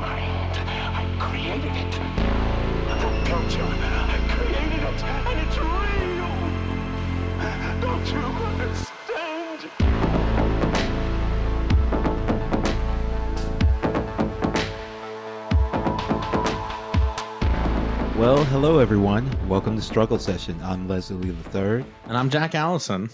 mind. I created it. The culture. I created it, and it's real. Don't you understand? Well, hello everyone. Welcome to Struggle Session. I'm Leslie Lee III, And I'm Jack Allison.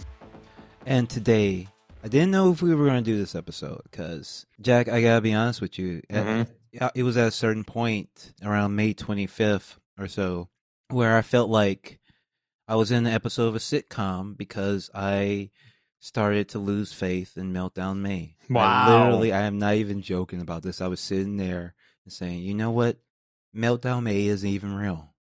and today I didn't know if we were going to do this episode because Jack, I gotta be honest with you. at- Mhm. yeah, it was at a certain point around May 25th or so where I felt like I was in an episode of a sitcom because I started to lose faith in Meltdown May. I Wow. literally, I am not even joking about this. I was sitting there and saying, you know what? Meltdown May isn't even real.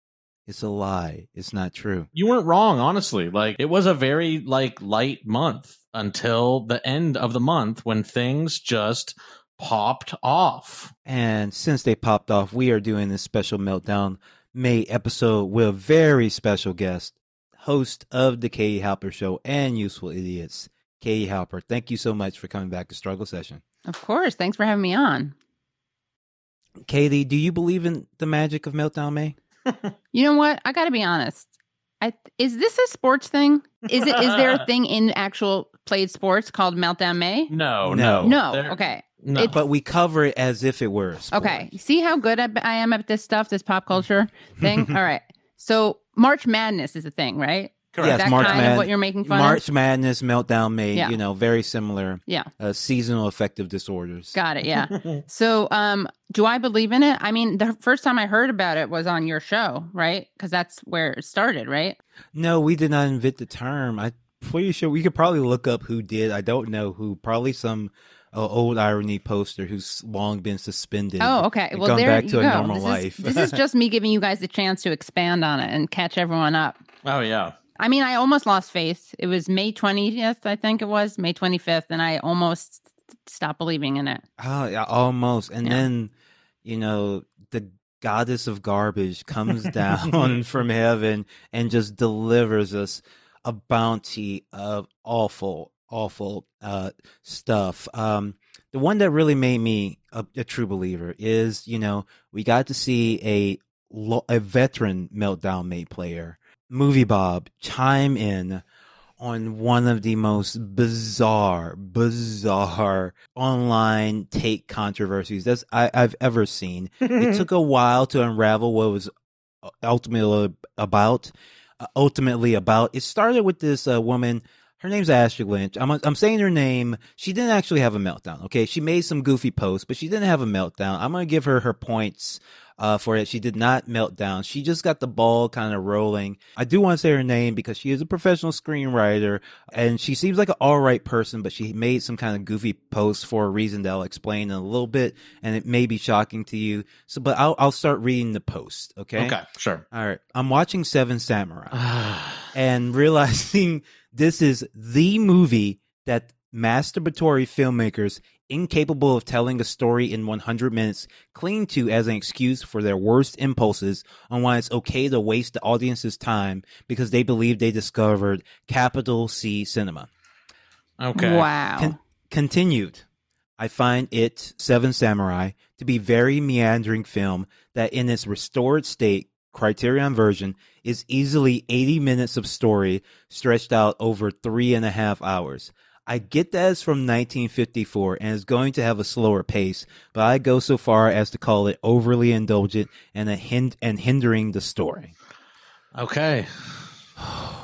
It's a lie. It's not true. You weren't wrong, honestly. Like it was a very like light month until the end of the month when things just popped off. And since they popped off, we are doing this special Meltdown May episode with a very special guest, host of the Katie Halper Show and Useful Idiots, Katie Halper. Thank you so much for coming back to Struggle Session. Of course. Thanks for having me on. Katie, do you believe in the magic of Meltdown May? You know what? I got to be honest. I is this a sports thing? Is it is there a thing in actual played sports called Meltdown May? No, No. no, No. There- Okay. No. It's- But we cover it as if it were a sport. Okay. See how good I, I am at this stuff, this pop culture thing? All right. So March Madness is a thing, right? Correct. Yes, is that March kind Mad- of what you're making fun of. March of? Madness, Meltdown May, Yeah. you know, very similar. Yeah. Uh, seasonal affective disorders. Got it. Yeah. so, um, do I believe in it? I mean, the first time I heard about it was on your show, right? Because that's where it started, right? No, we did not invent the term. I pretty sure we could probably look up who did. I don't know who. Probably some old irony poster who's long been suspended. Oh, okay. and Well, gone there back you to a go. normal this life. Is, this is just me giving you guys the chance to expand on it and catch everyone up. oh yeah. I mean, I almost lost faith. It was May 20th, I think it was, May 25th, and I almost stopped believing in it. Oh, yeah, almost. And Yeah. then, you know, the goddess of garbage comes down from heaven and just delivers us a bounty of awful, awful uh, stuff. Um, the one that really made me a, a true believer is, you know, we got to see a a veteran Meltdown May player, Movie Bob, chime in on one of the most bizarre, bizarre online take controversies that's I, I've ever seen. It took a while to unravel what was ultimately about. Uh, ultimately about. It started with this uh, woman. Her name's Ashley Lynch. I'm I'm saying her name. She didn't actually have a meltdown. Okay, she made some goofy posts, but she didn't have a meltdown. I'm gonna give her her points uh, for it. She did not melt down. She just got the ball kind of rolling. I do want to say her name because she is a professional screenwriter and she seems like an all right person, but she made some kind of goofy post for a reason that I'll explain in a little bit, and it may be shocking to you. So, but I'll I'll start reading the post. Okay. Okay, sure. All right. I'm watching Seven Samurai and realizing this is the movie that masturbatory filmmakers incapable of telling a story in 100 minutes cling to as an excuse for their worst impulses on why it's okay to waste the audience's time because they believe they discovered capital C cinema. okay. Wow. Con- continued. I find it, Seven Samurai, to be very meandering film that in its restored state, Criterion version, is easily 80 minutes of story stretched out over three and a half hours. I get that it's from 1954 and is going to have a slower pace, but I go so far as to call it overly indulgent and a hind- and hindering the story. Okay.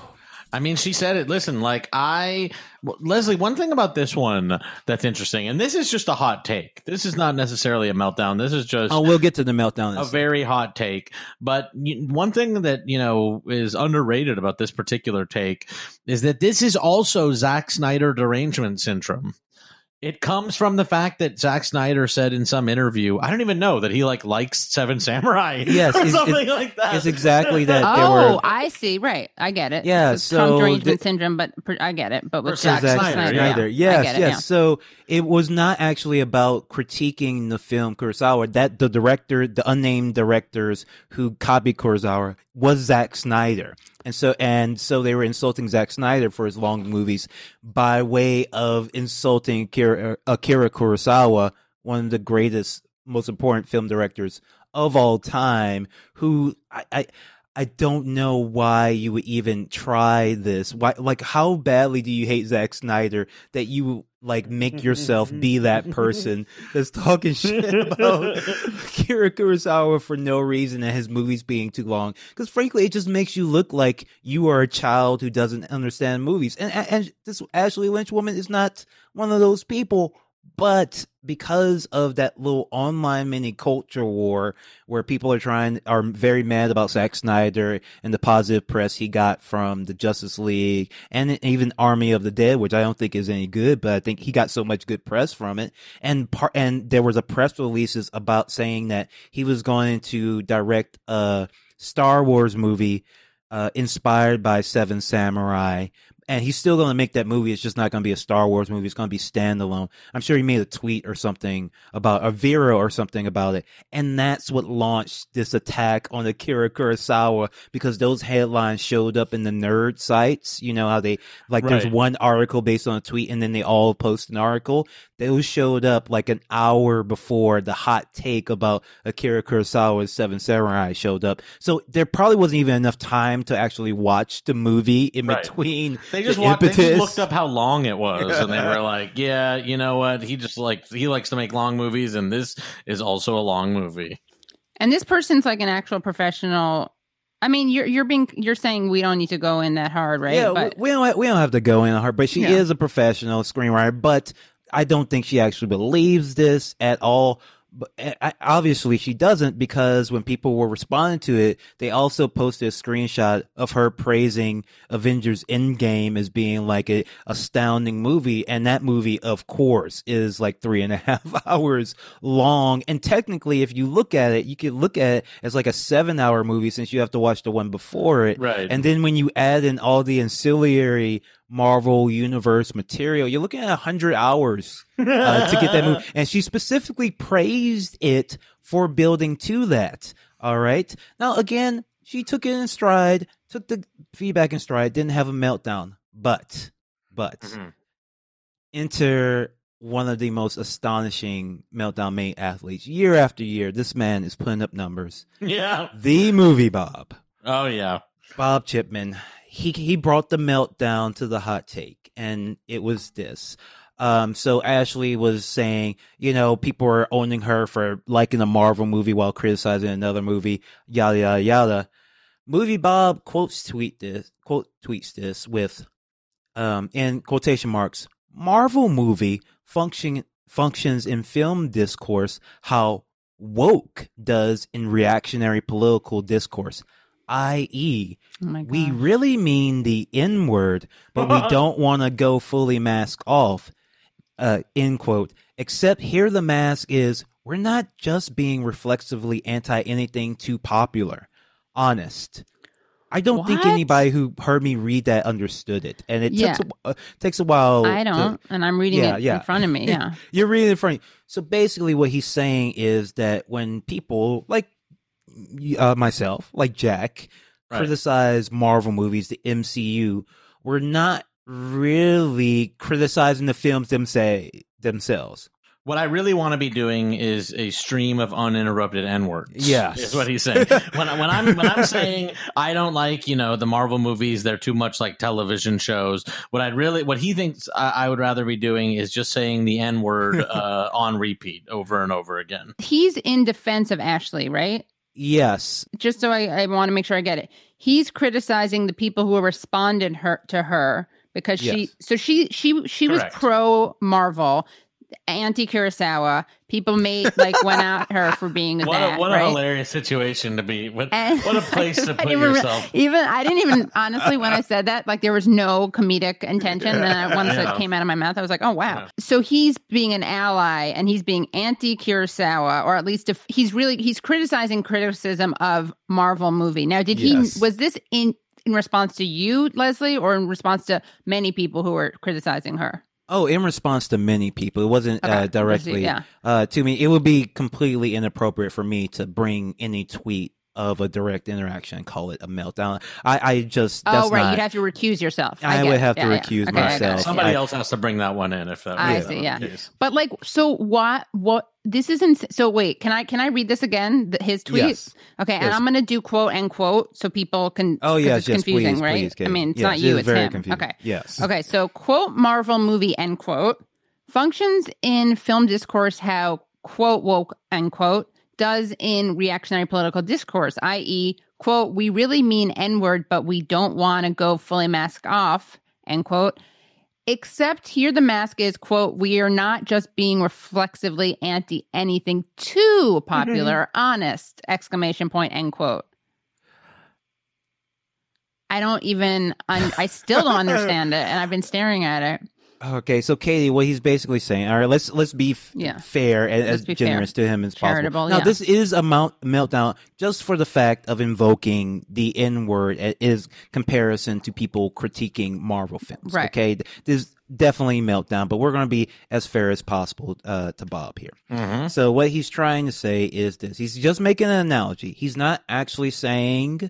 I mean, she said it. Listen, like I, Leslie, one thing about this one that's interesting, and this is just a hot take. This is not necessarily a meltdown. This is just Oh, we'll get to the meltdown. a a very hot take. But one thing that you know is underrated about this particular take is that this is also Zack Snyder derangement syndrome. It comes from the fact that Zack Snyder said in some interview, I don't even know that he like likes Seven Samurai, Yes, or it's- something it's- like that. It's exactly that. Oh, were, I see. Right. I get it. Yeah, It's so Trump derangement the- syndrome, but per- I get it. But with For Zack Zack Snyder, Snyder, yeah. Snyder. I Yes, it, yes. yeah. So it was not actually about critiquing the film Kurosawa. That the director, the unnamed directors who copied Kurosawa, was Zack Snyder, and so and so they were insulting Zack Snyder for his long movies by way of insulting Akira, Akira Kurosawa, one of the greatest most important film directors of all time. Who I, I I don't know why you would even try this. Why, like, how badly do you hate Zack Snyder that you like make yourself be that person that's talking shit about Kira Kurosawa for no reason and his movies being too long? Because frankly, it just makes you look like you are a child who doesn't understand movies. And and this Ashley Lynch woman is not one of those people. But because of that little online mini culture war where people are trying are very mad about Zack Snyder and the positive press he got from the Justice League and even Army of the Dead, which I don't think is any good, but I think he got so much good press from it. And part and there was a press releases about saying that he was going to direct a Star Wars movie uh, inspired by Seven Samurai, and he's still going to make that movie. It's just not going to be a Star Wars movie. It's going to be standalone. I'm sure he made a tweet or something about a Vero or something about it, and that's what launched this attack on Akira Kurosawa because those headlines showed up in the nerd sites. You know how they like there's one article based on a tweet, and then they all post an article. Those showed up like an hour before the hot take about Akira Kurosawa's Seven Samurai showed up. So there probably wasn't even enough time to actually watch the movie in Right. between. They just the walked, they just looked up how long it was, and they were like, "Yeah, you know what? He just like he likes to make long movies, and this is also a long movie." And this person's like an actual professional. I mean, you're you're being you're saying we don't need to go in that hard, right? Yeah, but we, we don't we don't have to go in hard, but she Yeah. is a professional screenwriter. But I don't think she actually believes this at all. But obviously, she doesn't because when people were responding to it, they also posted a screenshot of her praising Avengers Endgame as being like a astounding movie, and that movie, of course, is like three and a half hours long. And technically, if you look at it, you could look at it as like a seven-hour movie since you have to watch the one before it. Right. And then when you add in all the ancillary Marvel Universe material, you're looking at 100 hours uh, to get that movie. And she specifically praised it for building to that. All right. Now, again, she took it in stride, took the feedback in stride, didn't have a meltdown. But, but, Mhm. enter one of the most astonishing Meltdown May athletes. Year after year, this man is putting up numbers. Yeah. The movie Bob. Oh yeah. Bob Chipman, he he brought the meltdown to the hot take, and it was this. Um, so Ashley was saying, you know, people are owning her for liking a Marvel movie while criticizing another movie, yada yada yada. Movie Bob quotes tweet this quote tweets this with um in quotation marks Marvel movie function functions in film discourse how woke does in reactionary political discourse, i.e., oh we really mean the N word, but we don't want to go fully mask off. Uh, end quote. Except here the mask is we're not just being reflexively anti anything too popular. Honest. I don't think anybody who heard me read that understood it, and it Yeah. takes a, uh, takes a while. I don't, and I'm reading Yeah, it yeah. in front of me. Yeah, you're reading it in front. of you. So basically, what he's saying is that when people like uh, myself, like Jack, Right. criticize Marvel movies, the MCU, we're not really criticizing the films them say, themselves. What I really want to be doing is a stream of uninterrupted N words. Yes. is what he's saying. when, I- when I'm when I'm saying I don't like you know the Marvel movies, they're too much like television shows. What I'd really what he thinks I, I would rather be doing is just saying the N word uh, on repeat over and over again. he's in defense of Ashley, right? Yes, Just so I, I want to make sure I get it. He's criticizing the people who responded her to her because she. Yes. So she she she was pro Marvel, anti Kurosawa. People made like went at her for being What that. a, what right? a hilarious situation to be. What, And- what a place to put even- yourself. Even I didn't even honestly when I said that, like there was no comedic intention. And then once Yeah. it came out of my mouth, I was like, oh wow. Yeah. So he's being an ally and he's being anti Kurosawa, or at least if he's really he's criticizing criticism of Marvel movie. Now, did he was this in in response to you, Leslie, or in response to many people who were criticizing her? Oh, in response to many people, it wasn't Okay. uh, directly Yeah. uh, to me. It would be completely inappropriate for me to bring any tweet of a direct interaction and call it a meltdown. I, I just Oh, right. not, You'd have to recuse yourself. I get would it. have to Yeah, yeah. recuse Okay, I got it. myself. Somebody I- else has to bring that one in if that. I see, the yeah. case. But like, so what? What? This isn't. So wait, can I can I read this again? th- His tweet. Yes. Okay, and I'm going to do quote and quote so people can. Oh yeah, it's yes, confusing, please, right? please, I mean, it's Yes, not you, is it's very him. confusing. Okay. Yes. Okay, so quote Marvel movie end quote functions in film discourse how quote woke end quote does in reactionary political discourse, i.e., quote, we really mean N word, but we don't want to go fully mask off, end quote. Except here the mask is, quote, we are not just being reflexively anti anything too mm-hmm. popular, honest, exclamation point, end quote. I don't even, un- I still don't understand it, and I've been staring at it. Okay, so Katie, what he's basically saying, all right, let's let's be f- Yeah. fair and Let's as be fair. generous to him as possible. Charitable, Now, yeah. this is a mount, meltdown just for the fact of invoking the N word is comparison to people critiquing Marvel films. Right. Okay, this is definitely meltdown, but we're going to be as fair as possible uh, to Bob here. Mhm. So what he's trying to say is this: he's just making an analogy. He's not actually saying.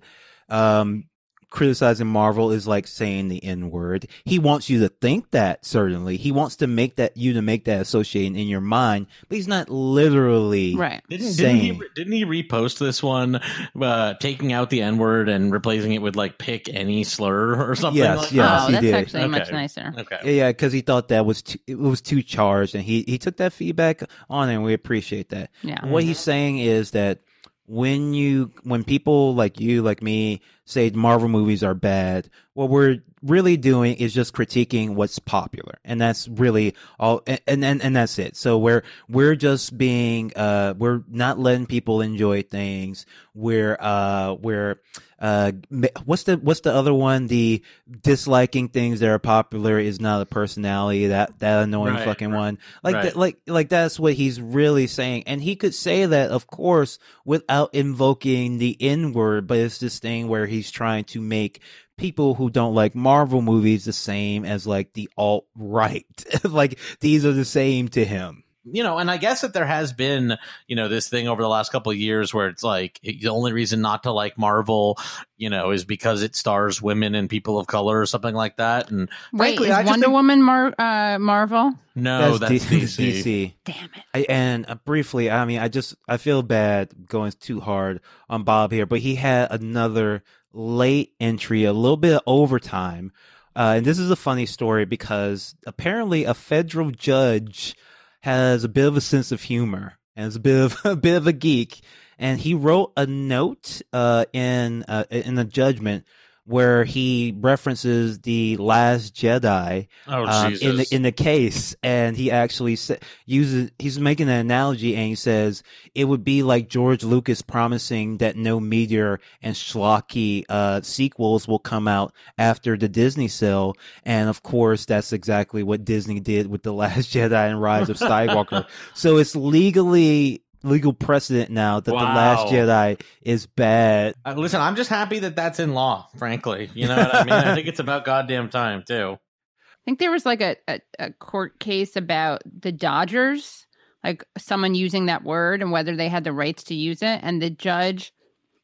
Um, criticizing Marvel is like saying the N word. He wants you to think that, certainly. He wants to make that, you to make that association in your mind, but he's not literally Right. Didn't, didn't he didn't he repost this one, uh, taking out the N word and replacing it with like pick any slur or something? Yes, like yes, oh, he that's did. actually much nicer. Okay. Yeah, yeah, because he thought that was too, it was too charged, and he he took that feedback on, and we appreciate that. Yeah. What he's saying is that when you when people like you like me say Marvel movies are bad, what we're really doing is just critiquing what's popular, and that's really all. And and and that's it. So we're we're just being uh we're not letting people enjoy things. We're uh we're uh what's the what's the other one? The disliking things that are popular is not a personality. That that annoying Right, fucking right, one. Like right. that like like that's what he's really saying. And he could say that of course without invoking the n word but it's this thing where he's trying to make people who don't like marvel movies the same as like the alt right like these are the same to him you know, and I guess that there has been, you know, this thing over the last couple of years where it's like the only reason not to like Marvel, you know, is because it stars women and people of color or something like that. And Wait, frankly, is I Wonder think- Woman Mar- uh, Marvel? no, that's, D- DC. Damn it. I, and uh, briefly, I mean, I just I feel bad going too hard on Bob here, but he had another late entry, a little bit of overtime, uh, and this is a funny story because apparently a federal judge has a bit of a sense of humor and is a bit of a bit of a geek, and he wrote a note uh, in uh, in the judgment where he references the Last Jedi Oh, um, in the in the case, and he actually sa- uses he's making an analogy, and he says it would be like George Lucas promising that no meteor and schlocky uh, sequels will come out after the Disney sale, and of course that's exactly what Disney did with the Last Jedi and Rise of Skywalker. so it's legally legal precedent now that the Last Wow. Jedi is bad. Uh, listen, I'm just happy that that's in law, frankly. You know what I mean? I think it's about goddamn time, too. I think there was like a, a, a court case about the Dodgers, like someone using that word and whether they had the rights to use it. And the judge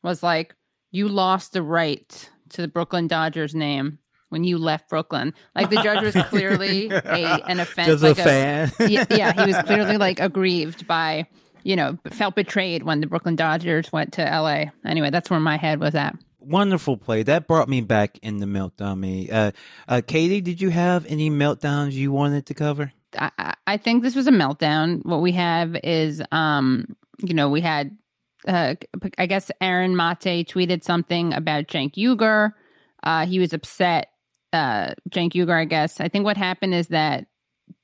was like, You lost the right to the Brooklyn Dodgers name when you left Brooklyn. Like the judge was clearly a, an offense. Just like a fan. yeah, yeah, he was clearly like aggrieved by, you know, felt betrayed when the Brooklyn Dodgers went to LA. Anyway, that's where my head was at. wonderful play that brought me back in the meltdown me uh, uh katie did you have any meltdowns you wanted to cover I, I- think this was a meltdown. What we have is, um, you know, we had, uh, I guess Aaron Mate tweeted something about Cenk Uygur. Uh, he was upset. Uh, Cenk Uygur, I guess. I think what happened is that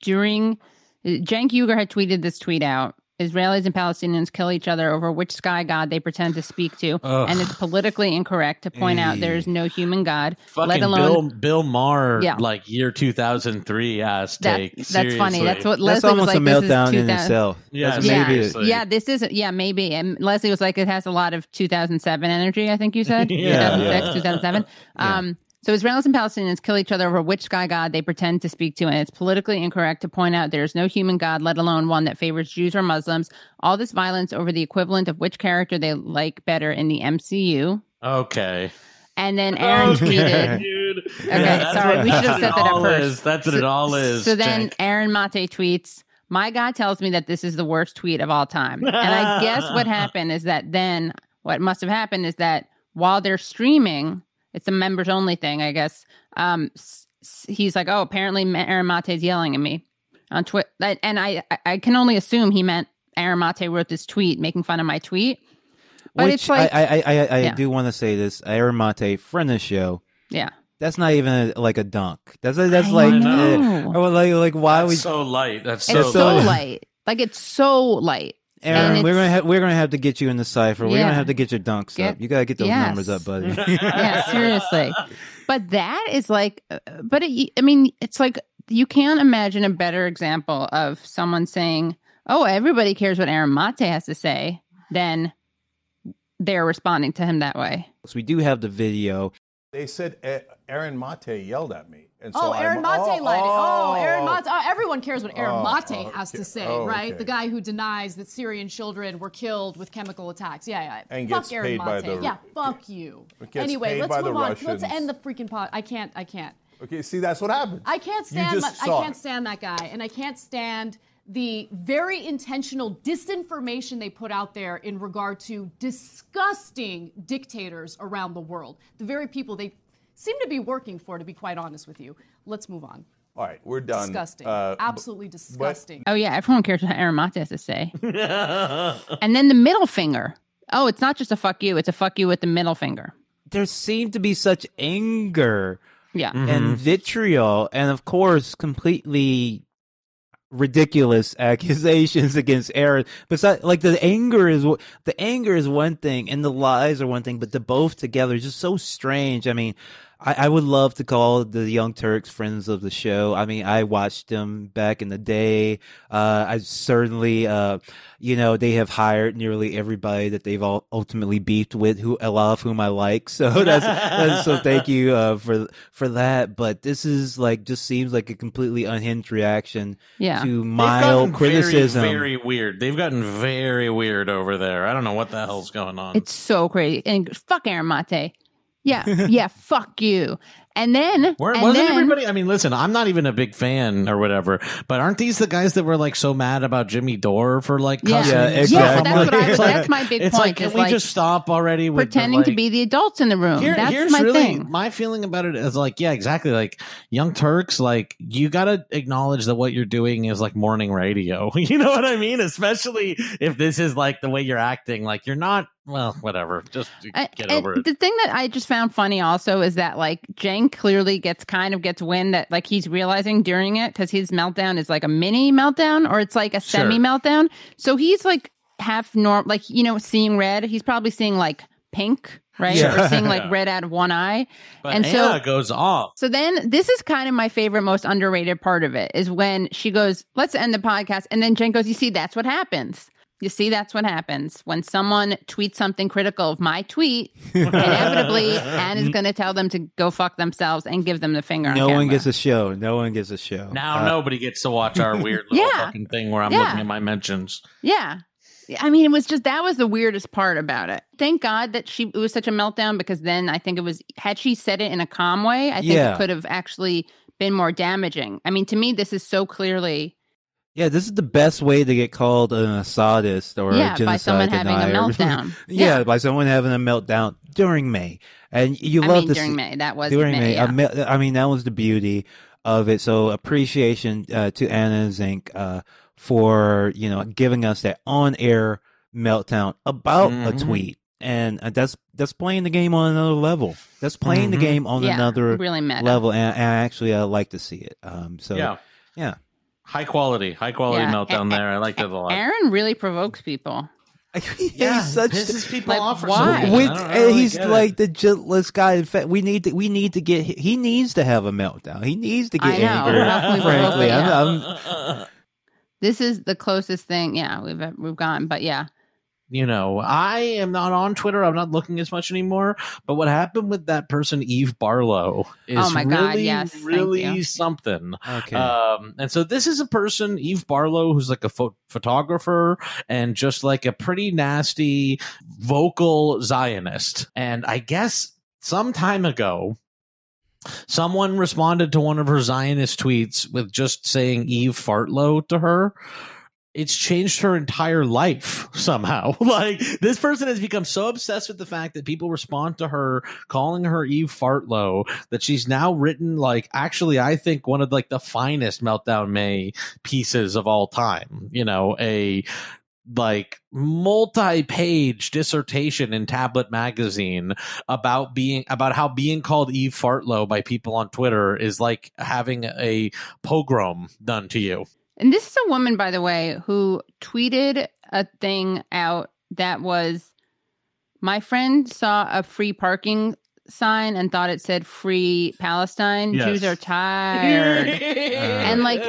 during Cenk Uygur had tweeted this tweet out. Israelis and Palestinians kill each other over which sky god they pretend to speak to, Ugh. and it's politically incorrect to point out there is no human god, Fucking let alone Bill Bill Maher, Yeah. like year 2003 ass that. take. That's funny. That's what that's Leslie almost was like. a this is meltdown in 2000 itself Yeah, That's yeah, maybe yeah, this is yeah, maybe. And Leslie was like, it has a lot of 2007 energy. I think you said Yeah. 2006, Yeah. 2007. Yeah. Um, So Israelis and Palestinians kill each other over which sky god they pretend to speak to, and it's politically incorrect to point out there is no human god, let alone one that favors Jews or Muslims. All this violence over the equivalent of which character they like better in the MCU. Okay. And then Aaron tweeted. dude. Okay, sorry, we should have said that at all first. Is. That's what it all is. So then Cenk. Aaron Mate tweets, My God tells me that this is the worst tweet of all time. And I guess what happened is that then what must have happened is that while they're streaming, it's a members only thing, I guess. Um, s- s- he's like, Oh, apparently Ma- Aaron Mate's yelling at me on Twitter. And I, I- I can only assume he meant Aaron Mate wrote this tweet making fun of my tweet. But Which it's like, I, I, I, I Yeah. do want to say this. Aaron Mate, friend of the show. yeah. That's not even a, like a dunk. That's a, that's I like, know. uh, like like why That's we so light. That's It's so, so, light. light. Like, it's so light. Aaron, and we're gonna it's- have we're gonna have to get you in the cipher. We're gonna have to get your dunks Get- up. You gotta get those Yes. numbers up, buddy. yeah, seriously. But that is like, uh, but it, I mean, it's like you can't imagine a better example of someone saying, "Oh, everybody cares what Aaron Mate has to say," than they're responding to him that way. so we do have the video. They said Aaron Mate yelled at me. And oh, so Oh, Aaron Mate oh, lied. Oh, Aaron oh. Mate. Oh, everyone cares what Aaron Oh, Mate oh, has to say, Oh, right? okay. The guy who denies that Syrian children were killed with chemical attacks. Yeah, yeah. And fuck gets Aaron paid Mate. by the- yeah, fuck you. Anyway, let's move on. Let's end the freaking pod. I can't. I can't. Okay, see, that's what happens. I can't stand. just I can't stand that guy, and I can't stand the very intentional disinformation they put out there in regard to disgusting dictators around the world. The very people they seem to be working for, to be quite honest with you. Let's move on. All right, we're done. Disgusting. Uh, Absolutely disgusting. Oh yeah, everyone cares what Aaron Mate has to say. and then the middle finger. Oh, it's not just a fuck you; it's a fuck you with the middle finger. There seemed to be such anger Yeah. and vitriol, and of course, completely ridiculous accusations against Aaron. Besides, like the anger is the anger is one thing, and the lies are one thing, but the both together is just so strange. I mean. I, I would love to call the Young Turks friends of the show. I mean, I watched them back in the day. Uh, I certainly, uh, you know, they have hired nearly everybody that they've all ultimately beefed with, who a lot of whom I like. So that's, that's so thank you uh, for for that. But this is like just seems like a completely unhinged reaction Yeah. to mild criticism. Very, very weird. They've gotten very weird over there. I don't know what the hell's going on. It's so crazy. And fuck Aaron Mate. Yeah, yeah, fuck you. And then, Where, and wasn't then, everybody? I mean, listen, I'm not even a big fan or whatever, but aren't these the guys that were like so mad about Jimmy Dore for like Yeah. cussing? Yeah, and exactly. Yeah, that's what I- it's like- that's my big it's point, Like, can is we like just stop already with the, pretending to be the adults in the room. Here- That's here's my really thing. my feeling about it is like, yeah, exactly. Like Young Turks, like you got to acknowledge that what you're doing is like morning radio. you know what I mean? Especially if this is like the way you're acting. Like you're not. Well, whatever. Just get and over it. The thing that I just found funny also is that like Jane clearly gets kind of gets wind that like he's realizing during it because his meltdown is like a mini meltdown or it's like a semi meltdown. So he's like half norm, like you know, seeing red. He's probably seeing like pink, right, Yeah. or seeing like red out of one eye. But and so- Ana goes off. So then this is kind of my favorite, most underrated part of it is when she goes, let's end the podcast. And then Cenk goes, you see, that's what happens. You see, that's what happens when someone tweets something critical of my tweet. Inevitably, Anne is going to tell them to go fuck themselves and give them the finger. on no one camera. gets a show. No one gets a show. Now Uh, nobody gets to watch our weird little Yeah. fucking thing where I'm Yeah. looking at my mentions. Yeah. I mean, it was just that was the weirdest part about it. Thank God that she it was such a meltdown because then I think it was had she said it in a calm way, I think Yeah. it could have actually been more damaging. I mean, to me, this is so clearly Yeah, this is the best way to get called an sadist or yeah a genocide by someone having a meltdown. yeah, by someone having a meltdown during May, and you I love mean, to during see- May, that was during May. May. yeah. I mean, that was the beauty of it. So appreciation uh, to Anna Zink uh, for you know giving us that on-air meltdown about a Mhm. tweet, and uh, that's that's playing the game on another level. That's playing the Mhm. game on yeah, another really meta. level, and, and I actually uh, like to see it. Um, so yeah. Yeah. High quality, high quality Yeah. meltdown A- there. I liked it a lot. Aaron really provokes people. he's such pisses people Like, off for why? With, I and really he's get it. like the gentlest guy. In fact, we need to we need to get he needs to have a meltdown. He needs to I get know. angry. How can we frankly, I'm. I'm, This is the closest thing, yeah, we've we've gotten. But yeah, you know, I am not on Twitter. I'm not looking as much anymore. But what happened with that person, Eve Barlow, is Oh my God, really, yes, really something. Okay. Um, and so this is a person, Eve Barlow, who's like a pho- photographer and just like a pretty nasty vocal Zionist. And I guess some time ago, someone responded to one of her Zionist tweets with just saying Eve Fartlow to her. It's changed her entire life somehow. like this person has become so obsessed with the fact that people respond to her calling her Eve Fartlow that she's now written like actually I think one of like the finest Meltdown May pieces of all time. You know, a like multi-page dissertation in Tablet magazine about being about how being called Eve Fartlow by people on Twitter is like having a pogrom done to you. And this is a woman, by the way, who tweeted a thing out that was my friend saw a free parking sign and thought it said free Palestine. Yes. Jews are tired. and like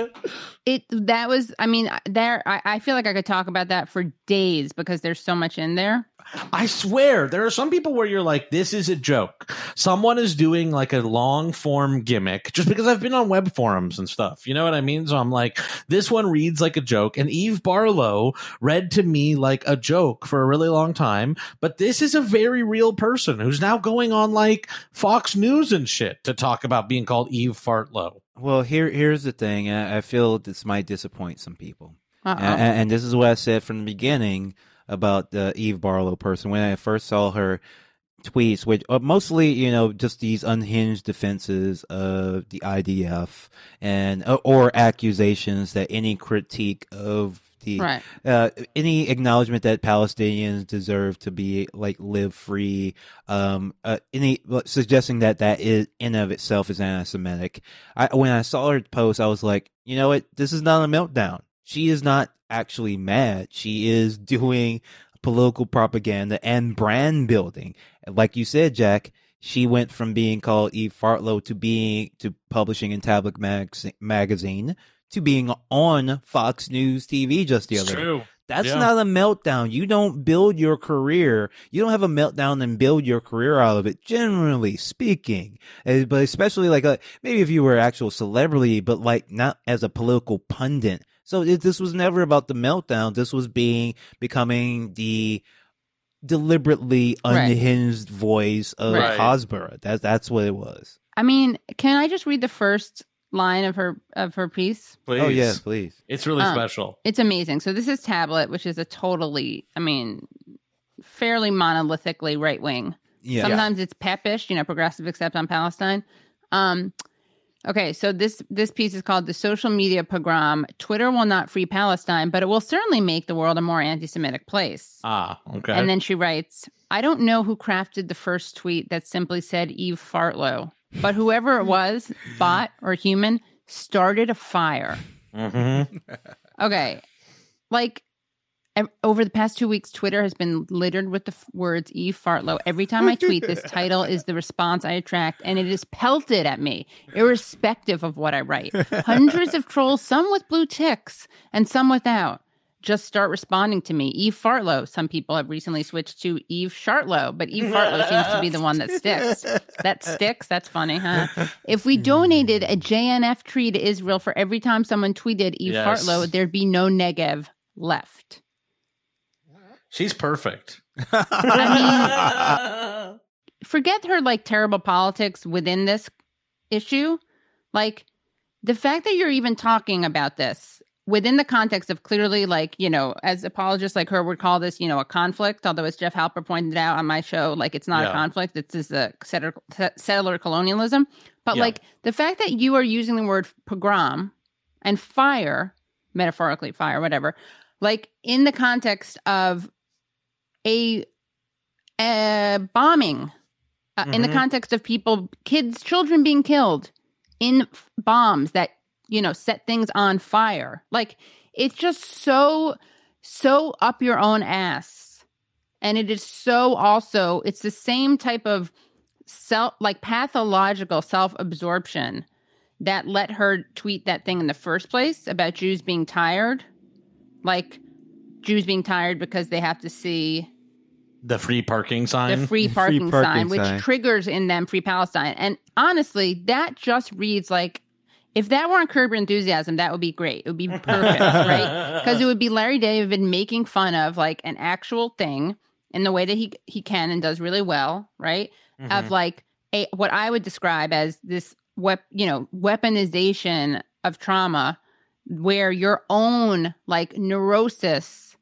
it that was I mean there I, I feel like I could talk about that for days because there's so much in there. I swear, there are some people where you're like, this is a joke. Someone is doing like a long form gimmick just because I've been on web forums and stuff. You know what I mean? So I'm like, this one reads like a joke. And Eve Barlow read to me like a joke for a really long time. But this is a very real person who's now going on like Fox News and shit to talk about being called Eve Fartlow. Well, here here's the thing. I, I feel this might disappoint some people, Uh-oh. and, and this is what I said from the beginning about the Eve Barlow person when I first saw her tweets, which are mostly you know just these unhinged defenses of the IDF and uh, or accusations that any critique of the Right. uh, any acknowledgement that Palestinians deserve to be like live free, um, uh, any suggesting that that is in of itself is anti-Semitic. I when I saw her post, I was like, you know what, this is not a meltdown. She is not actually mad. She is doing political propaganda and brand building. Like you said, Jack, she went from being called Eve Fartlow to being to publishing in Tablet mag- magazine to being on Fox News TV just the other day. That's Yeah. not a meltdown. You don't build your career. You don't have a meltdown and build your career out of it. Generally speaking, Uh, but especially like a, maybe if you were an actual celebrity, but like not as a political pundit. So it, this was never about the meltdown. This was being becoming the deliberately Right. unhinged voice of Right. Hasbara. That's that's what it was. I mean, can I just read the first line of her of her piece? Please. Oh yes, please. It's really Um, special. It's amazing. So this is Tablet, which is a totally, I mean, fairly monolithically right wing. Yeah. Sometimes it's peppish, you know, progressive except on Palestine. Um, okay, so this this piece is called "The Social Media Pogrom." Twitter will not free Palestine, but it will certainly make the world a more anti-Semitic place. Ah, okay. And then she writes, "I don't know who crafted the first tweet that simply said Eve Fartlow, but whoever it was, bot or human, started a fire." Mhm. Okay. Like over the past two weeks, Twitter has been littered with the f- words Eve Fartlow. Every time I tweet, this title is the response I attract, and it is pelted at me, irrespective of what I write. Hundreds of trolls, some with blue ticks and some without, just start responding to me. Eve Fartlow. Some people have recently switched to Eve Shartlow, but Eve Fartlow seems to be the one that sticks. That sticks. That's funny, huh? If we donated a JNF tree to Israel for every time someone tweeted Eve Yes. Fartlow, there'd be no Negev left. She's perfect. I mean, forget her like terrible politics within this issue. Like the fact that you're even talking about this within the context of clearly, like, you know, as apologists like her would call this, you know, a conflict, although as Jeff Halper pointed out on my show, like it's not Yeah. a conflict, it's just a settler, settler colonialism. But Yeah. like the fact that you are using the word pogrom and fire, metaphorically fire, whatever, like in the context of a, a bombing, uh, in the Mhm. context of people, kids, children being killed in f- bombs that you know set things on fire. Like it's just so so up your own ass, and it is so also it's the same type of self like pathological self absorption that let her tweet that thing in the first place about Jews being tired. Like Jews being tired because they have to see The free parking sign. the free Free parking, parking sign, which triggers in them free Palestine. And honestly, that just reads like if that weren't Curb Your Enthusiasm, that would be great. It would be perfect, right? Because it would be Larry David making fun of like an actual thing in the way that he he can and does really well, right? Mhm. Of like a what I would describe as this wep you know weaponization of trauma, where your own like neurosis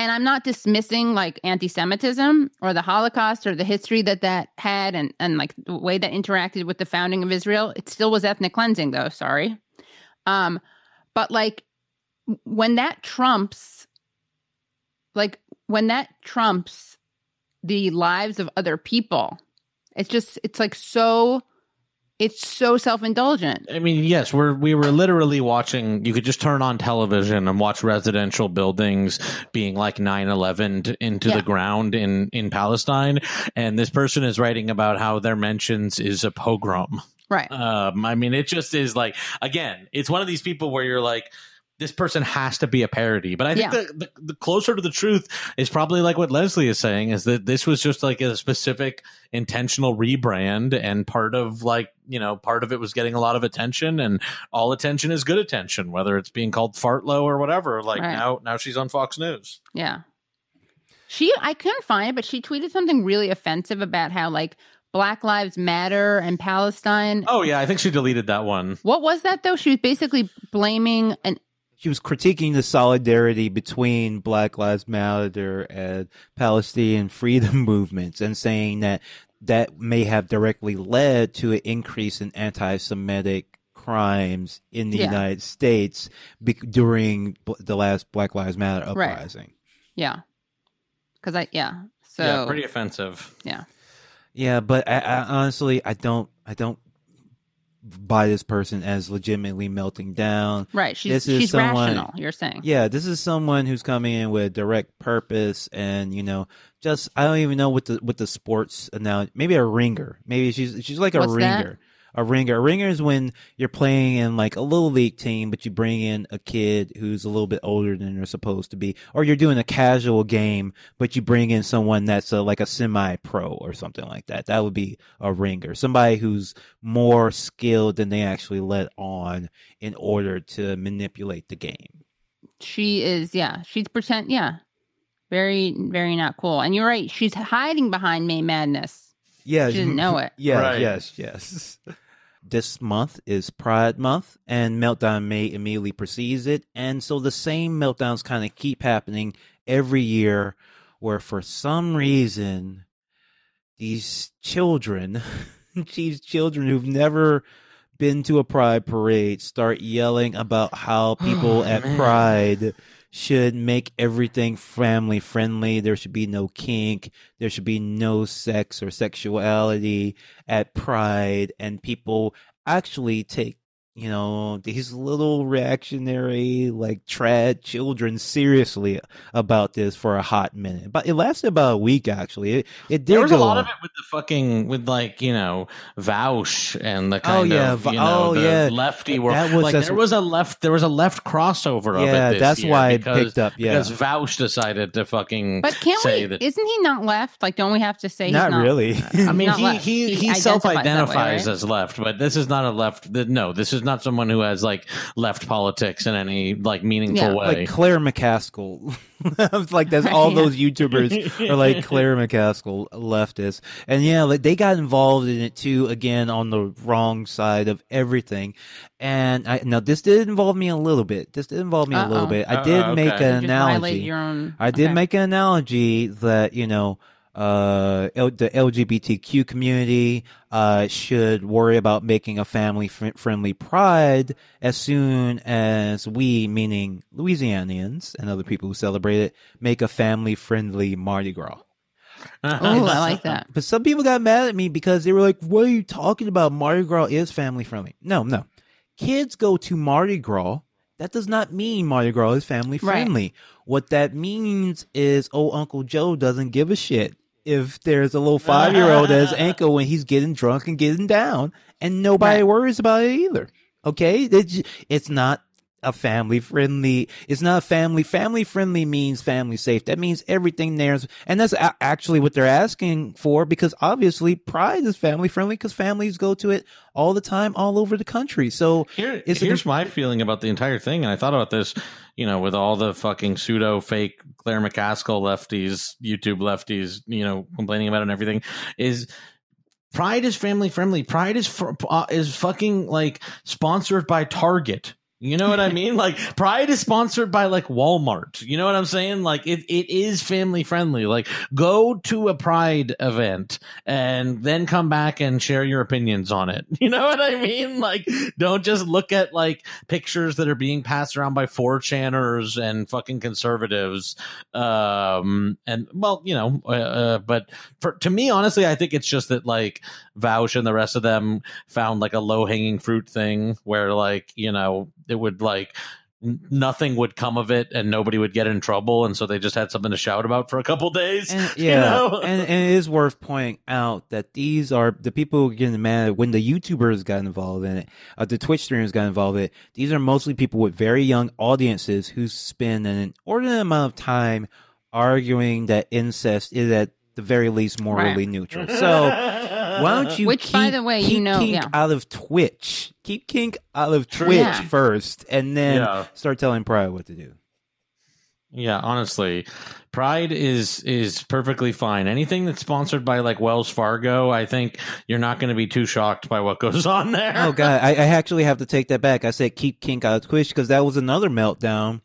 and I'm not dismissing like anti-Semitism or the Holocaust or the history that that had and and like the way that interacted with the founding of Israel. It still was ethnic cleansing, though. Sorry, um, but like when that trumps, like when that trumps the lives of other people, it's just it's like so. It's so self-indulgent. I mean, yes, we're we were literally watching. You could just turn on television and watch residential buildings being like 9-11 into Yeah. the ground in in Palestine, and this person is writing about how their mentions is a pogrom. Right. Um, I mean, it just is like again, it's one of these people where you're like. This person has to be a parody, but I think Yeah. the, the, the closer to the truth is probably like what Leslie is saying is that this was just like a specific intentional rebrand, and part of like you know part of it was getting a lot of attention, and all attention is good attention, whether it's being called fartlow or whatever. Like Right. now, now she's on Fox News. Yeah. She I couldn't find it, but she tweeted something really offensive about how like Black Lives Matter and Palestine. Oh yeah, I think she deleted that one. What was that though? She was basically blaming an She was critiquing the solidarity between Black Lives Matter and Palestinian freedom movements and saying that that may have directly led to an increase in anti-Semitic crimes in the Yeah. United States be- during b- the last Black Lives Matter Right. uprising. yeah. Cuz I yeah. So yeah, pretty offensive. Yeah. Yeah, but I, I honestly, I don't, I don't buy this person as legitimately melting down. right, she's This is she's someone- rational, you're saying. Yeah, this is someone who's coming in with direct purpose, and you know, just I don't even know what the what the sports now Maybe a ringer. Maybe she's she's like a What's that? A ringer. A ringer is when you're playing in like a little league team, but you bring in a kid who's a little bit older than they're supposed to be, or you're doing a casual game, but you bring in someone that's a, like a semi-pro or something like that. That would be a ringer. Somebody who's more skilled than they actually let on in order to manipulate the game. She is yeah, she's pretend yeah. Very very not cool. And you're right, she's hiding behind May Madness. Yeah, She didn't know it. Yeah, Right. yes, yes. This month is Pride Month, and Meltdown May immediately precedes it, and so the same meltdowns kind of keep happening every year, where for some reason these children, these children who've never been to a Pride parade, start yelling about how oh, people Oh, at man. Pride should make everything family friendly. There should be no kink. There should be no sex or sexuality at Pride. And people actually take, you know, these little reactionary, like trad children seriously about this for a hot minute. But it lasted about a week, actually. It, it did There was go a lot on. of it with the fucking with like you know Vaush and the oh, kind Oh, yeah, of you know oh, the yeah. lefty work. That was- like there was a left there was a left crossover of Yeah, it. This that's year why it picked up, yeah. because Vaush decided to fucking But can't say we that. isn't he not left? Like don't we have to say he's Not not really. I mean, he, he He he self that way, identifies right? as left, but this is not a left. th- No, this is not someone who has like left politics in any like meaningful Yeah. way. like Claire McCaskill. Like that's all Yeah. those YouTubers are like Claire McCaskill leftists, and yeah, like they got involved in it too. Again, on the wrong side of everything. And I now this did involve me a little bit. This did involve me a little bit. I Uh-oh, did make okay. an You analogy. your own I did okay. make an analogy that you know uh L- the LGBTQ community uh should worry about making a family fr- friendly pride as soon as we meaning Louisianians and other people who celebrate it make a family friendly Mardi Gras. Oh, I like that. But some people got mad at me because they were like, "What are you talking about? Mardi Gras is family friendly." No, no. Kids go to Mardi Gras. That does not mean Mardi Gras is family Right. friendly. What that means is, oh, Uncle Joe doesn't give a shit if there's a little five year old as ankle when he's getting drunk and getting down, and nobody Right. worries about it either. Okay, it's, it's not a family friendly. It's not family. Family friendly means family safe. That means everything there's, and that's a- actually what they're asking for because obviously Pride is family friendly because families go to it all the time, all over the country. So Here, a here's com- my feeling about the entire thing, and I thought about this, you know, with all the fucking pseudo fake Claire McCaskill lefties, YouTube lefties, you know, complaining about it and everything, is Pride is family friendly. Pride is fr- uh, is fucking like sponsored by Target. You know what I mean? Like Pride is sponsored by like Walmart. You know what I'm saying? Like it, it is family friendly. Like go to a Pride event and then come back and share your opinions on it. You know what I mean? Like don't just look at like pictures that are being passed around by 4chaners and fucking conservatives. Um and well, you know, uh, uh, but for to me honestly, I think it's just that like Vaush and the rest of them found like a low hanging fruit thing where like, you know, it would like n- nothing would come of it and nobody would get in trouble and so they just had something to shout about for a couple days And, you yeah, know? and, and it is worth pointing out that these are the people who are getting mad when the YouTubers got involved in it, uh, the Twitch streamers got involved in it. These are mostly people with very young audiences who spend an inordinate amount of time arguing that incest is at the very least morally Right. neutral. So why don't you Which, keep, by the way, you keep know- kink yeah. out of Twitch? Keep kink out of Twitch Yeah. first, and then Yeah. start telling Pride what to do. Yeah, honestly, Pride is is perfectly fine. Anything that's sponsored by like Wells Fargo, I think you're not going to be too shocked by what goes on there. Oh god, I, I actually have to take that back. I said keep kink out of Twitch because that was another meltdown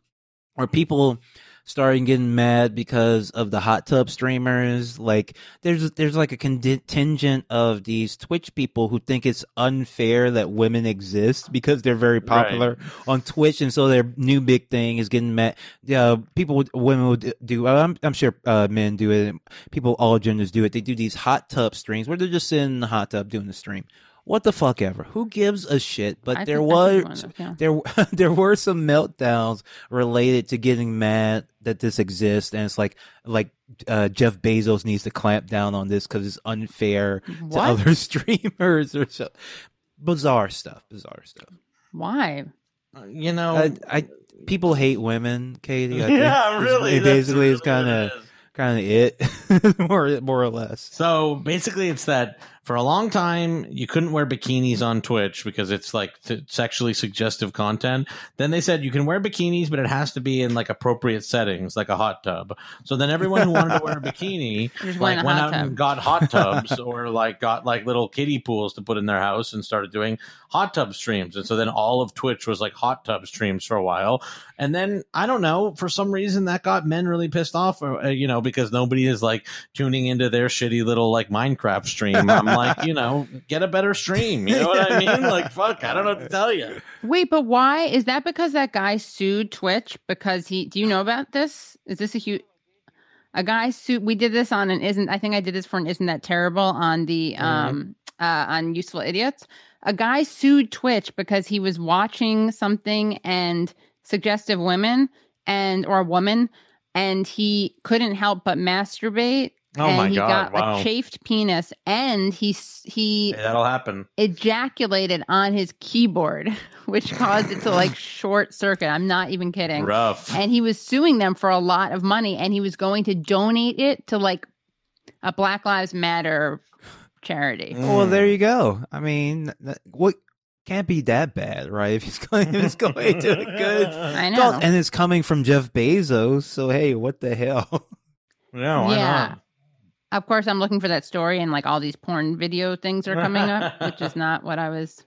where people started getting mad because of the hot tub streamers. Like there's there's like a contingent of these Twitch people who think it's unfair that women exist because they're very popular on Twitch, and so their new big thing is getting mad. Yeah, people, women would do. I'm, I'm sure uh, men do it. People, all genders do it. They do these hot tub streams where they're just sitting in the hot tub doing the stream. What the fuck ever? Who gives a shit? But I there think I did was of yeah. there there were some meltdowns related to getting mad that this exists, and it's like like uh, Jeff Bezos needs to clamp down on this because it's unfair to other streamers or so. Bizarre stuff. Bizarre stuff. Why? you know, I, I people hate women, Katie. I yeah, is- really. It that's basically is really kind of kind of it, more more or less. So basically, it's that for a long time you couldn't wear bikinis on Twitch because it's like th- sexually suggestive content. Then they said you can wear bikinis, but it has to be in like appropriate settings, like a hot tub. So then everyone who wanted to wear a bikini like went out tub. and got hot tubs or like got like little kiddie pools to put in their house and started doing hot tub streams. And so then all of Twitch was like hot tub streams for a while. And then I don't know, for some reason that got men really pissed off, uh, you know, because nobody is like tuning into their shitty little like Minecraft stream. I'm like, you know, get a better stream. You know what I mean? Like, fuck, I don't know what to tell you. Wait, but why is that? Because that guy sued Twitch because he? Do you know about this? Is this a huge? A guy sued. We did this on an isn't. I think I did this for an isn't that terrible on the um uh on useful idiots. A guy sued Twitch because he was watching something and suggestive women and or a woman and he couldn't help but masturbate. Oh and my he God, got wow. a chafed penis and he he Hey, that'll happen. ejaculated on his keyboard, which caused it to like short circuit. I'm not even kidding. Rough. And he was suing them for a lot of money and he was going to donate it to like a Black Lives Matter charity. Mm. Well, there you go. I mean, what can't be that bad, right? If he's going, if it's going to a good, I Well, know. and it's coming from Jeff Bezos. So hey, what the hell? Yeah, why Yeah. Of course, I'm looking for that story and like all these porn video things are coming up, which is not what I was.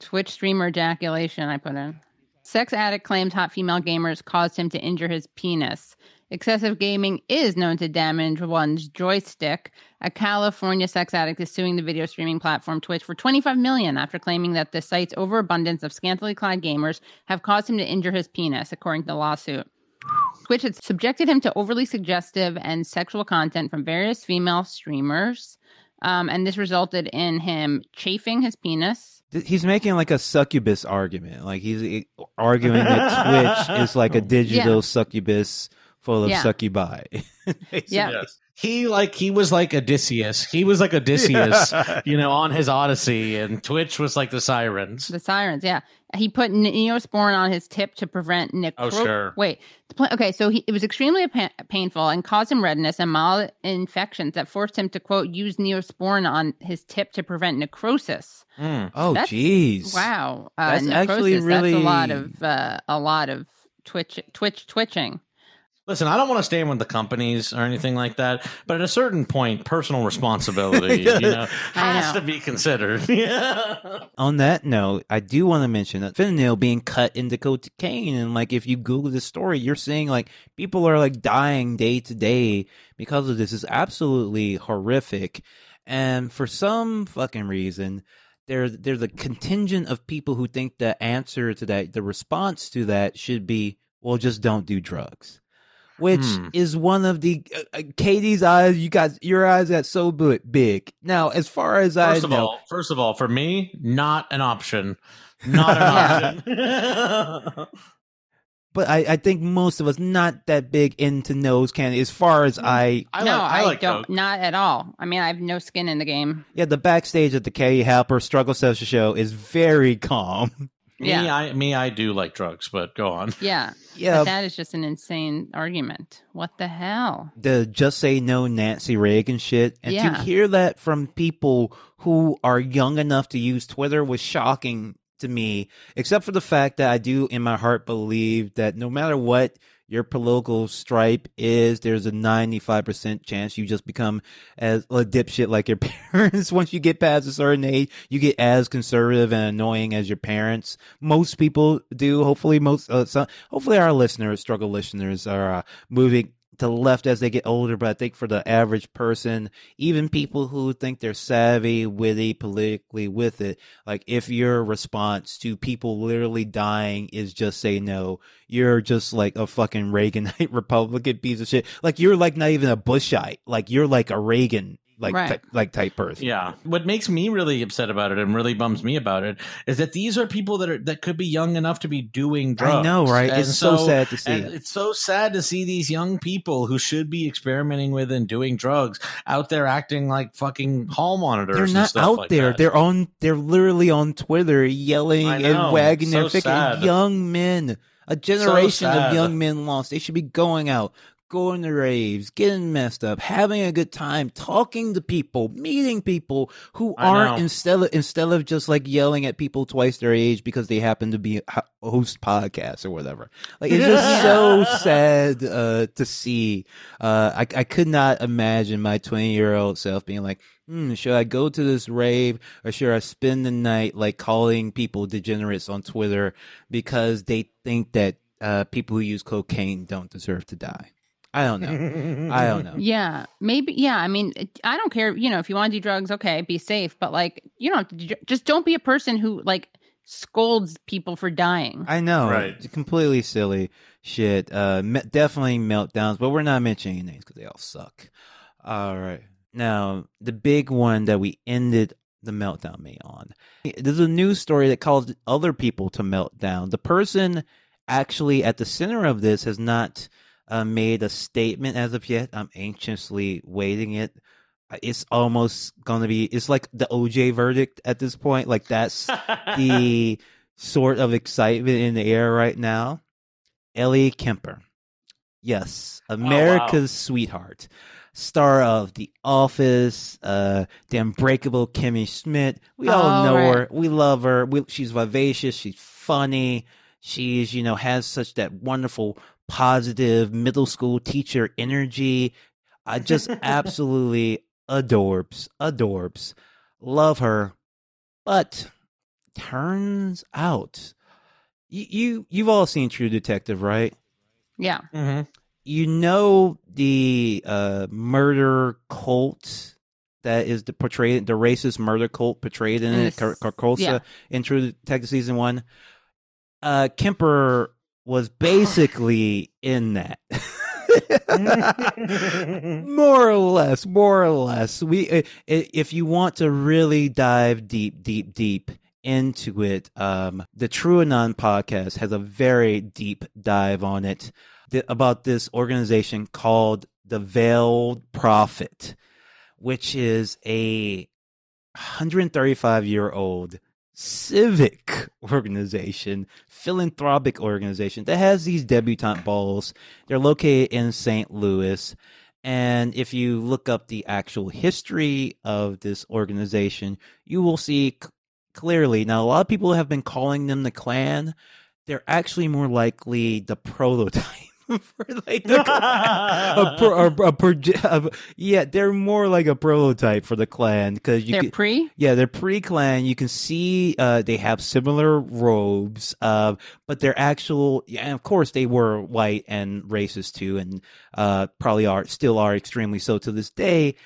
Twitch streamer ejaculation, I put in. Sex addict claims hot female gamers caused him to injure his penis. Excessive gaming is known to damage one's joystick. A California sex addict is suing the video streaming platform Twitch for 25 million after claiming that the site's overabundance of scantily clad gamers have caused him to injure his penis, according to the lawsuit. Twitch had subjected him to overly suggestive and sexual content from various female streamers. Um, and this resulted in him chafing his penis. He's making like a succubus argument. Like he's eh, arguing that Twitch is like a digital Yeah. succubus full of Yeah. succubi. Yeah. Yes. He like he was like Odysseus. He was like Odysseus, you know, on his Odyssey, and Twitch was like the sirens. The sirens, yeah. He put Neosporin on his tip to prevent necro- Oh, sure. Wait, the pla- okay, so he, it was extremely pa- painful and caused him redness and mild infections that forced him to quote use Neosporin on his tip to prevent necrosis. Mm. Oh, That's- jeez. Wow, uh, That's actually necrosis, That's a lot really- of uh, a lot of twitch twitch twitching. Listen, I don't want to stand with the companies or anything like that, but at a certain point, personal responsibility, you know, has know. to be considered. Yeah. On that note, I do want to mention that fentanyl being cut into cocaine, and like if you Google this story, you're seeing like people are like dying day to day because of this. Is absolutely horrific, and for some fucking reason, there's there's a contingent of people who think the answer to that, the response to that, should be well, just don't do drugs. Which Hmm. is one of the uh, uh, Katie's eyes. You got your eyes got so big. Now, as far as I First of know, all, first of all, for me, not an option. Not an option. but I, I think most of us not that big into nose candy as far as I I no, like, I, I like don't. Coke. Not at all. I mean, I have no skin in the game. yeah the backstage at the Katie Halper struggle Social show is very calm. Me, Yeah. I me, I do like drugs, but go on. Yeah, Yeah, but that is just an insane argument. What the hell? the just say no Nancy Reagan shit and Yeah. to hear that from people who are young enough to use Twitter was shocking to me except for the fact that I do in my heart believe that no matter what your political stripe is there's a 95% chance you just become as a dipshit like your parents. Once you get past a certain age you get as conservative and annoying as your parents. Most people do. Hopefully most uh, some, hopefully our listeners struggle listeners are uh, moving to left as they get older, but I think for the average person, even people who think they're savvy, witty, politically with it, like if your response to people literally dying is just say no, you're just like a fucking Reaganite Republican piece of shit. Like you're like not even a Bushite. Like you're like a Reagan like Right. type, like type person. Yeah. What makes me really upset about it and really bums me about it is that these are people that are that could be young enough to be doing drugs. I know, right? And It's so sad to see. It's so sad to see these young people who should be experimenting with and doing drugs out there acting like fucking hall monitors. They're and not stuff out like there. that. They're on. They're literally on Twitter yelling and wagging So their finger. Young men, a generation of young men lost. They should be going out, going to raves, getting messed up, having a good time, talking to people, meeting people who I aren't know. instead of instead of just like yelling at people twice their age because they happen to be host podcasts or whatever. Like it's just so sad uh, to see. Uh, I I could not imagine my twenty year old self being like. Hmm, should I go to this rave or should I spend the night like calling people degenerates on Twitter because they think that uh, people who use cocaine don't deserve to die? I don't know. I don't know. Yeah, maybe. Yeah, I mean, I don't care. You know, if you want to do drugs, okay, be safe. But like, you don't have to do, just don't be a person who like scolds people for dying. I know. Right. It's completely silly shit. Uh, me- definitely meltdowns, but we're not mentioning any names because they all suck. All right. Now, the big one that we ended the meltdown me on. There's a news story that caused other people to melt down. The person actually at the center of this has not uh, made a statement as of yet. I'm anxiously waiting it. It's almost gonna be. It's like the OJ verdict at this point. Like that's the sort of excitement in the air right now. Ellie Kemper. Yes, America's sweetheart. Star of The Office, uh, the unbreakable Kimmy Schmidt. We all Oh, know right. her. We love her. We, she's vivacious. She's funny. She's, you know, has such that wonderful, positive middle school teacher energy. I just absolutely adorbs, adorbs. Love her. But turns out you, you you've all seen True Detective, right? yeah, Mm-hmm. You know the uh, murder cult that is the portrayed the racist murder cult portrayed in it, Yes. Carcosa Yeah. in True Detective season one. Uh, Kemper was basically in that. more or less, more or less. We, i- if you want to really dive deep, deep, deep into it, um, the True Anon podcast has a very deep dive on it th- about this organization called the Veiled Prophet, which is a 135 year old civic organization, philanthropic organization that has these debutante balls. They're located in St. Louis. And if you look up the actual history of this organization, you will see c- clearly. Now, a lot of people have been calling them the Klan. They're actually more likely the prototype. for like the a pro, a, a a- yeah, they're more like a prototype for the Klan because you They're can, pre. yeah, they're pre-clan. You can see uh, they have similar robes, uh, but they're actual. Yeah, and of course they were white and racist too, and uh, probably are still are extremely so to this day.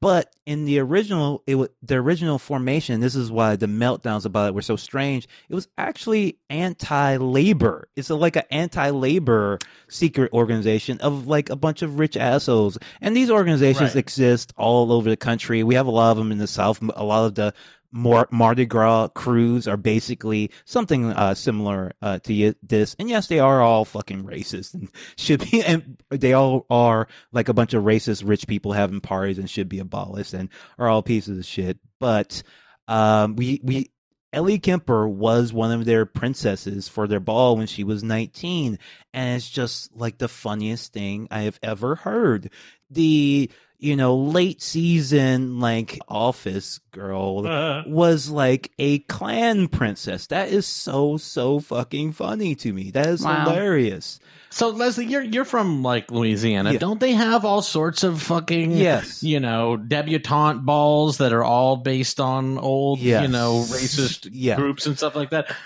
But in the original, it was the original formation. This is why the meltdowns about it were so strange. It was actually anti-labor. It's a, like an anti-labor secret organization of like a bunch of rich assholes. And these organizations Right. exist all over the country. We have a lot of them in the South. A lot of the Mar- Mardi Gras crews are basically something uh, similar uh, to this. And yes, they are all fucking racist and should be, and they all are like a bunch of racist rich people having parties and should be abolished and are all pieces of shit. But um, we we Ellie Kemper was one of their princesses for their ball when she was 19. And it's just like the funniest thing I have ever heard. The, you know, late season, like, office girl uh-huh. was like a Klan princess. That is so, so fucking funny to me. That is Wow. hilarious. So Leslie, you're you're from like Louisiana. Yeah. Don't they have all sorts of fucking Yes. you know, debutante balls that are all based on old, Yes. you know, racist Yeah. groups and stuff like that?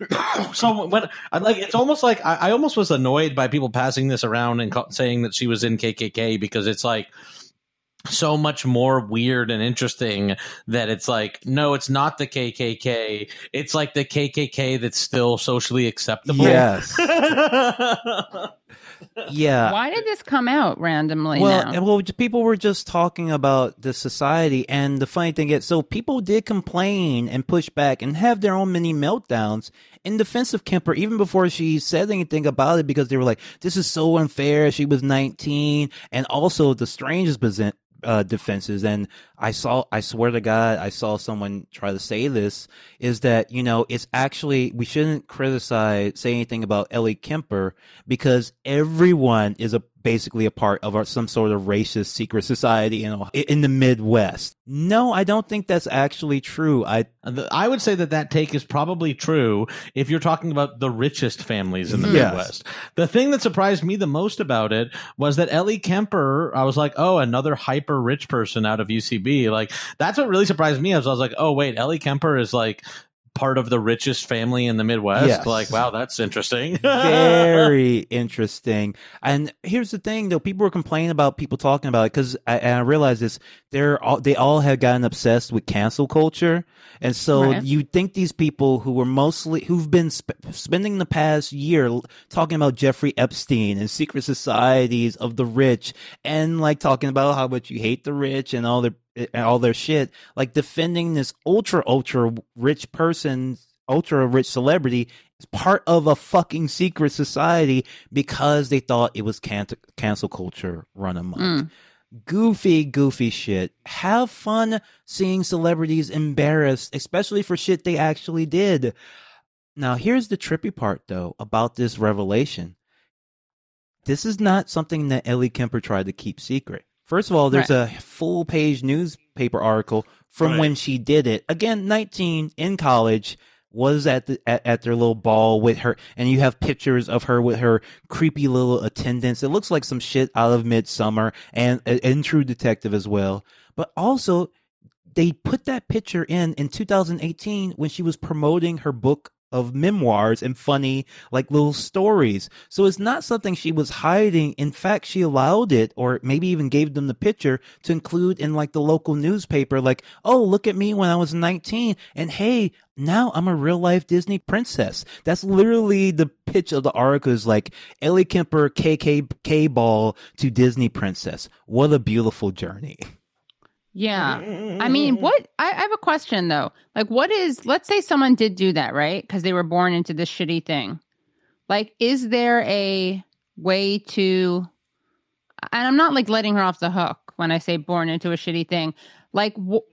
so when I like, it's almost like I, I almost was annoyed by people passing this around and ca- saying that she was in KKK because it's like so much more weird and interesting that it's like no it's not the kkk it's like the kkk that's still socially acceptable Yes. Yeah. Why did this come out randomly well, now? well, people were just talking about the society, and the funny thing is, so people did complain and push back and have their own mini meltdowns in defense of Kemper, even before she said anything about it, because they were like, "This is so unfair." She was nineteen, and also the strangest present. Uh, defenses. And I saw I swear to God I saw someone try to say this is that you know it's actually we shouldn't criticize say anything about Ellie Kemper because everyone is a basically a part of our, some sort of racist secret society in in the Midwest. No, I don't think that's actually true. I I would say that that take is probably true if you're talking about the richest families in the Yes. Midwest. The thing that surprised me the most about it was that Ellie Kemper, I was like, oh, another hyper rich person out of UCB. Like, that's what really surprised me. Is I was like, oh, wait, Ellie Kemper is like part of the richest family in the Midwest. Yes. Like, wow, that's interesting. very interesting. And here's the thing, though: people were complaining about people talking about it because I, and I realized this. They're all they all have gotten obsessed with cancel culture, and so Right. you think these people who were mostly who've been sp- spending the past year talking about Jeffrey Epstein and secret societies of the rich, and like talking about how much you hate the rich and all their and all their shit, like defending this ultra ultra rich person, ultra rich celebrity is part of a fucking secret society because they thought it was can- cancel culture run amok. Mm. Goofy, goofy shit. Have fun seeing celebrities embarrassed, especially for shit they actually did. Now, here's the trippy part, though, about this revelation. This is not something that Ellie Kemper tried to keep secret. First of all, there's a full page newspaper article from Right. when she did it. Again, 19 in college was at the at, at their little ball with her and you have pictures of her with her creepy little attendants. It looks like some shit out of Midsummer and and True Detective as well. But also they put that picture in in 2018 when she was promoting her book of memoirs and funny like little stories. So it's not something she was hiding. In fact, she allowed it or maybe even gave them the picture to include in like the local newspaper like, "Oh, look at me when I was 19 and hey, now I'm a real life Disney princess." That's literally the pitch of the article is like Ellie Kemper KK ball to Disney princess. What a beautiful journey. Yeah. I mm-hmm. mean, what? I, I have a question though. Like, what is, let's say someone did do that, right? Because they were born into this shitty thing. Like, is there a way to, and I'm not like letting her off the hook when I say born into a shitty thing. Like, wh-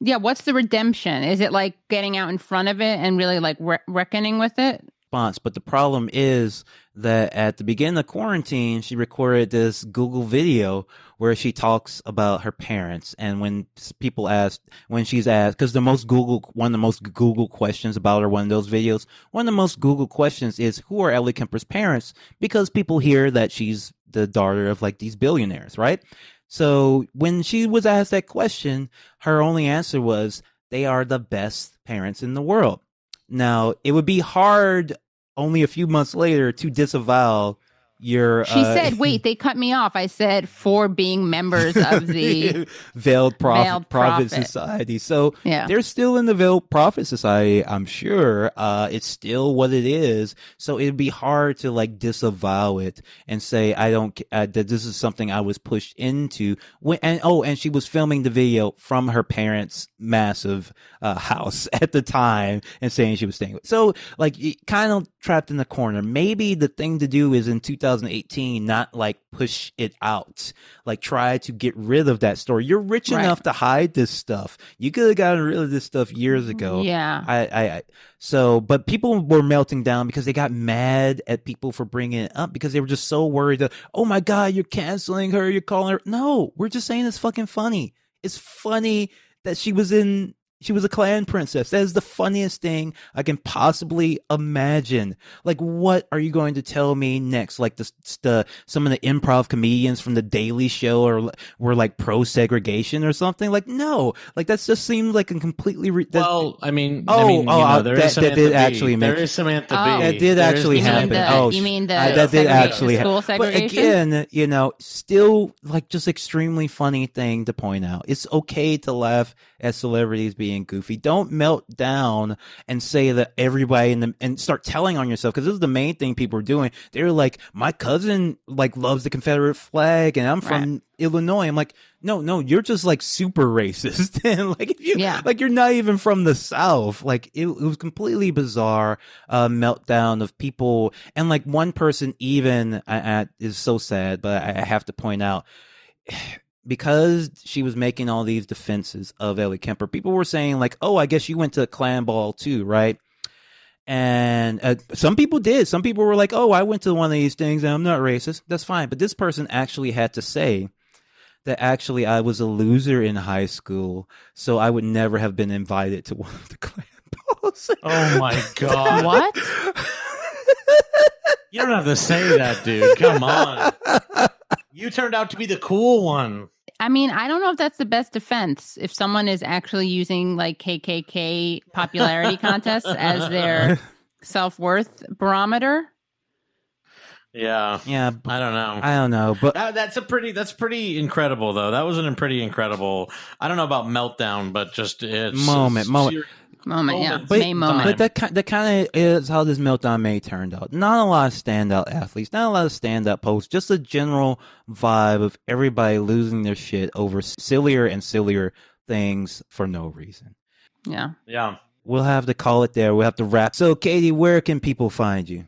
Yeah, what's the redemption? Is it like getting out in front of it and really like re- reckoning with it? response. But the problem is that at the beginning of quarantine, she recorded this Google video where she talks about her parents. And when people ask, when she's asked, because the most Google, one of the most Google questions about her, one of those videos, one of the most Google questions is, who are Ellie Kemper's parents? Because people hear that she's the daughter of like these billionaires, right? So when she was asked that question, her only answer was, they are the best parents in the world. Now, it would be hard only a few months later to disavow your. She uh, said, "Wait, they cut me off." I said, "For being members of the Veiled Prophet, Veiled Prophet Prophet. Society. So yeah." they're still in the Veiled Prophet Society, I'm sure. Uh, it's still what it is. So it'd be hard to like disavow it and say, I don't, uh, that this is something I was pushed into. When, and oh, and she was filming the video from her parents' massive, uh, house at the time and saying she was staying with. So like, kind of trapped in the corner. Maybe the thing to do is in 2018, not like push it out. Like try to get rid of that story. You're rich Right. enough to hide this stuff. You could have gotten rid of this stuff years ago. Mm-hmm. Yeah. I, I, I, so, but people were melting down because they got mad at people for bringing it up because they were just so worried that, oh my God, you're canceling her. You're calling her. No, we're just saying it's fucking funny. It's funny that she was in, she was a Klan princess. That is the funniest thing I can possibly imagine. Like, what are you going to tell me next? Like the, the some of the improv comedians from the Daily Show or were like pro segregation or something. Like, no, like that just seems like a completely. Re- that- Well, I mean, Oh, I mean, you oh, know, uh, there that- is that did Bee. actually make- There is Samantha Oh. Bee. That did There is actually happen. the, Oh, you mean the Uh, that did actually school happen. But again, you know, still like just extremely funny thing to point out. It's okay to laugh at celebrities being goofy. Don't melt down and say that everybody in the and start telling on yourself because this is the main thing people are doing. They're like, my cousin like loves the Confederate flag, and I'm from Illinois. I'm like, no, no, you're just like super racist, and like if you Yeah. like you're not even from the South. Like it, it was completely bizarre uh, meltdown of people, and like one person even I, I, is so sad, but I, I have to point out because she was making all these defenses of Ellie Kemper. People were saying like, "Oh, I guess you went to a Klan ball too, right?" And uh, some people did. Some people were like, "Oh, I went to one of these things, and I'm not racist. That's fine." But this person actually had to say that actually I was a loser in high school, so I would never have been invited to one of the Klan balls. Oh my god! What? You don't have to say that, dude. Come on. You turned out to be the cool one. I mean, I don't know if that's the best defense if someone is actually using like KKK popularity contests as their self worth barometer. Yeah. Yeah, I don't know. I don't know, but That, that's a pretty. That's pretty incredible, though. That was a pretty incredible. I don't know about meltdown, but just it's Moment, moment. Ser- Moment, yeah. But, May moment. but that ki- that kind of is how this meltdown may turned out. Not a lot of standout athletes, not a lot of standout posts, just a general vibe of everybody losing their shit over sillier and sillier things for no reason. yeah. Yeah. We'll have to call it there. We'll have to wrap. So, Katie, where can people find you?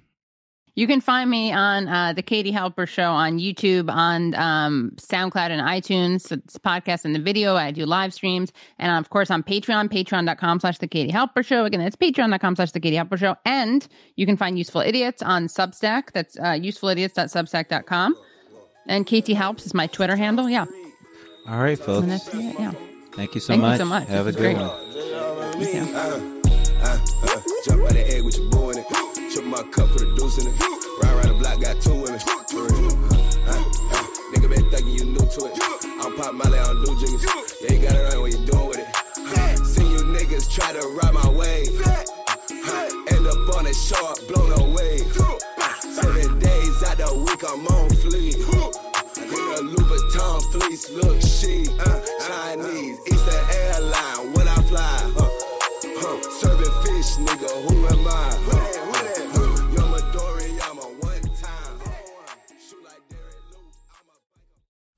You can find me on uh, the Katie Halper Show on YouTube, on um, SoundCloud and iTunes. It's a podcast and the video. I do live streams. And of course on Patreon, patreon.com slash the Katie Halper Show. Again, that's patreon.com slash the Katie Halper Show. And you can find Useful Idiots on Substack. That's uh, usefulidiots.substack.com. And Katie Helps is my Twitter handle. Yeah. All right, folks. And that's it. Yeah. Thank you so Thank you much. so much. Have This a good great. one. You. Uh, uh, jump out the egg with your boy in it. My cup, put a deuce in it. Ride around the block, got two women. Real. Uh, uh, nigga been thinking you new to it. I'm pop Molly, I don't do jiggers. Yeah, you got it right when you doing with it. Uh, see you niggas try to ride my wave. End up on a short, blown away. Seven days out the week, I'm on fleek. Nigga, Louis Vuitton fleece, look chic. Uh, Chinese, Eastern airline, when I fly. Serving fish, nigga, who am I?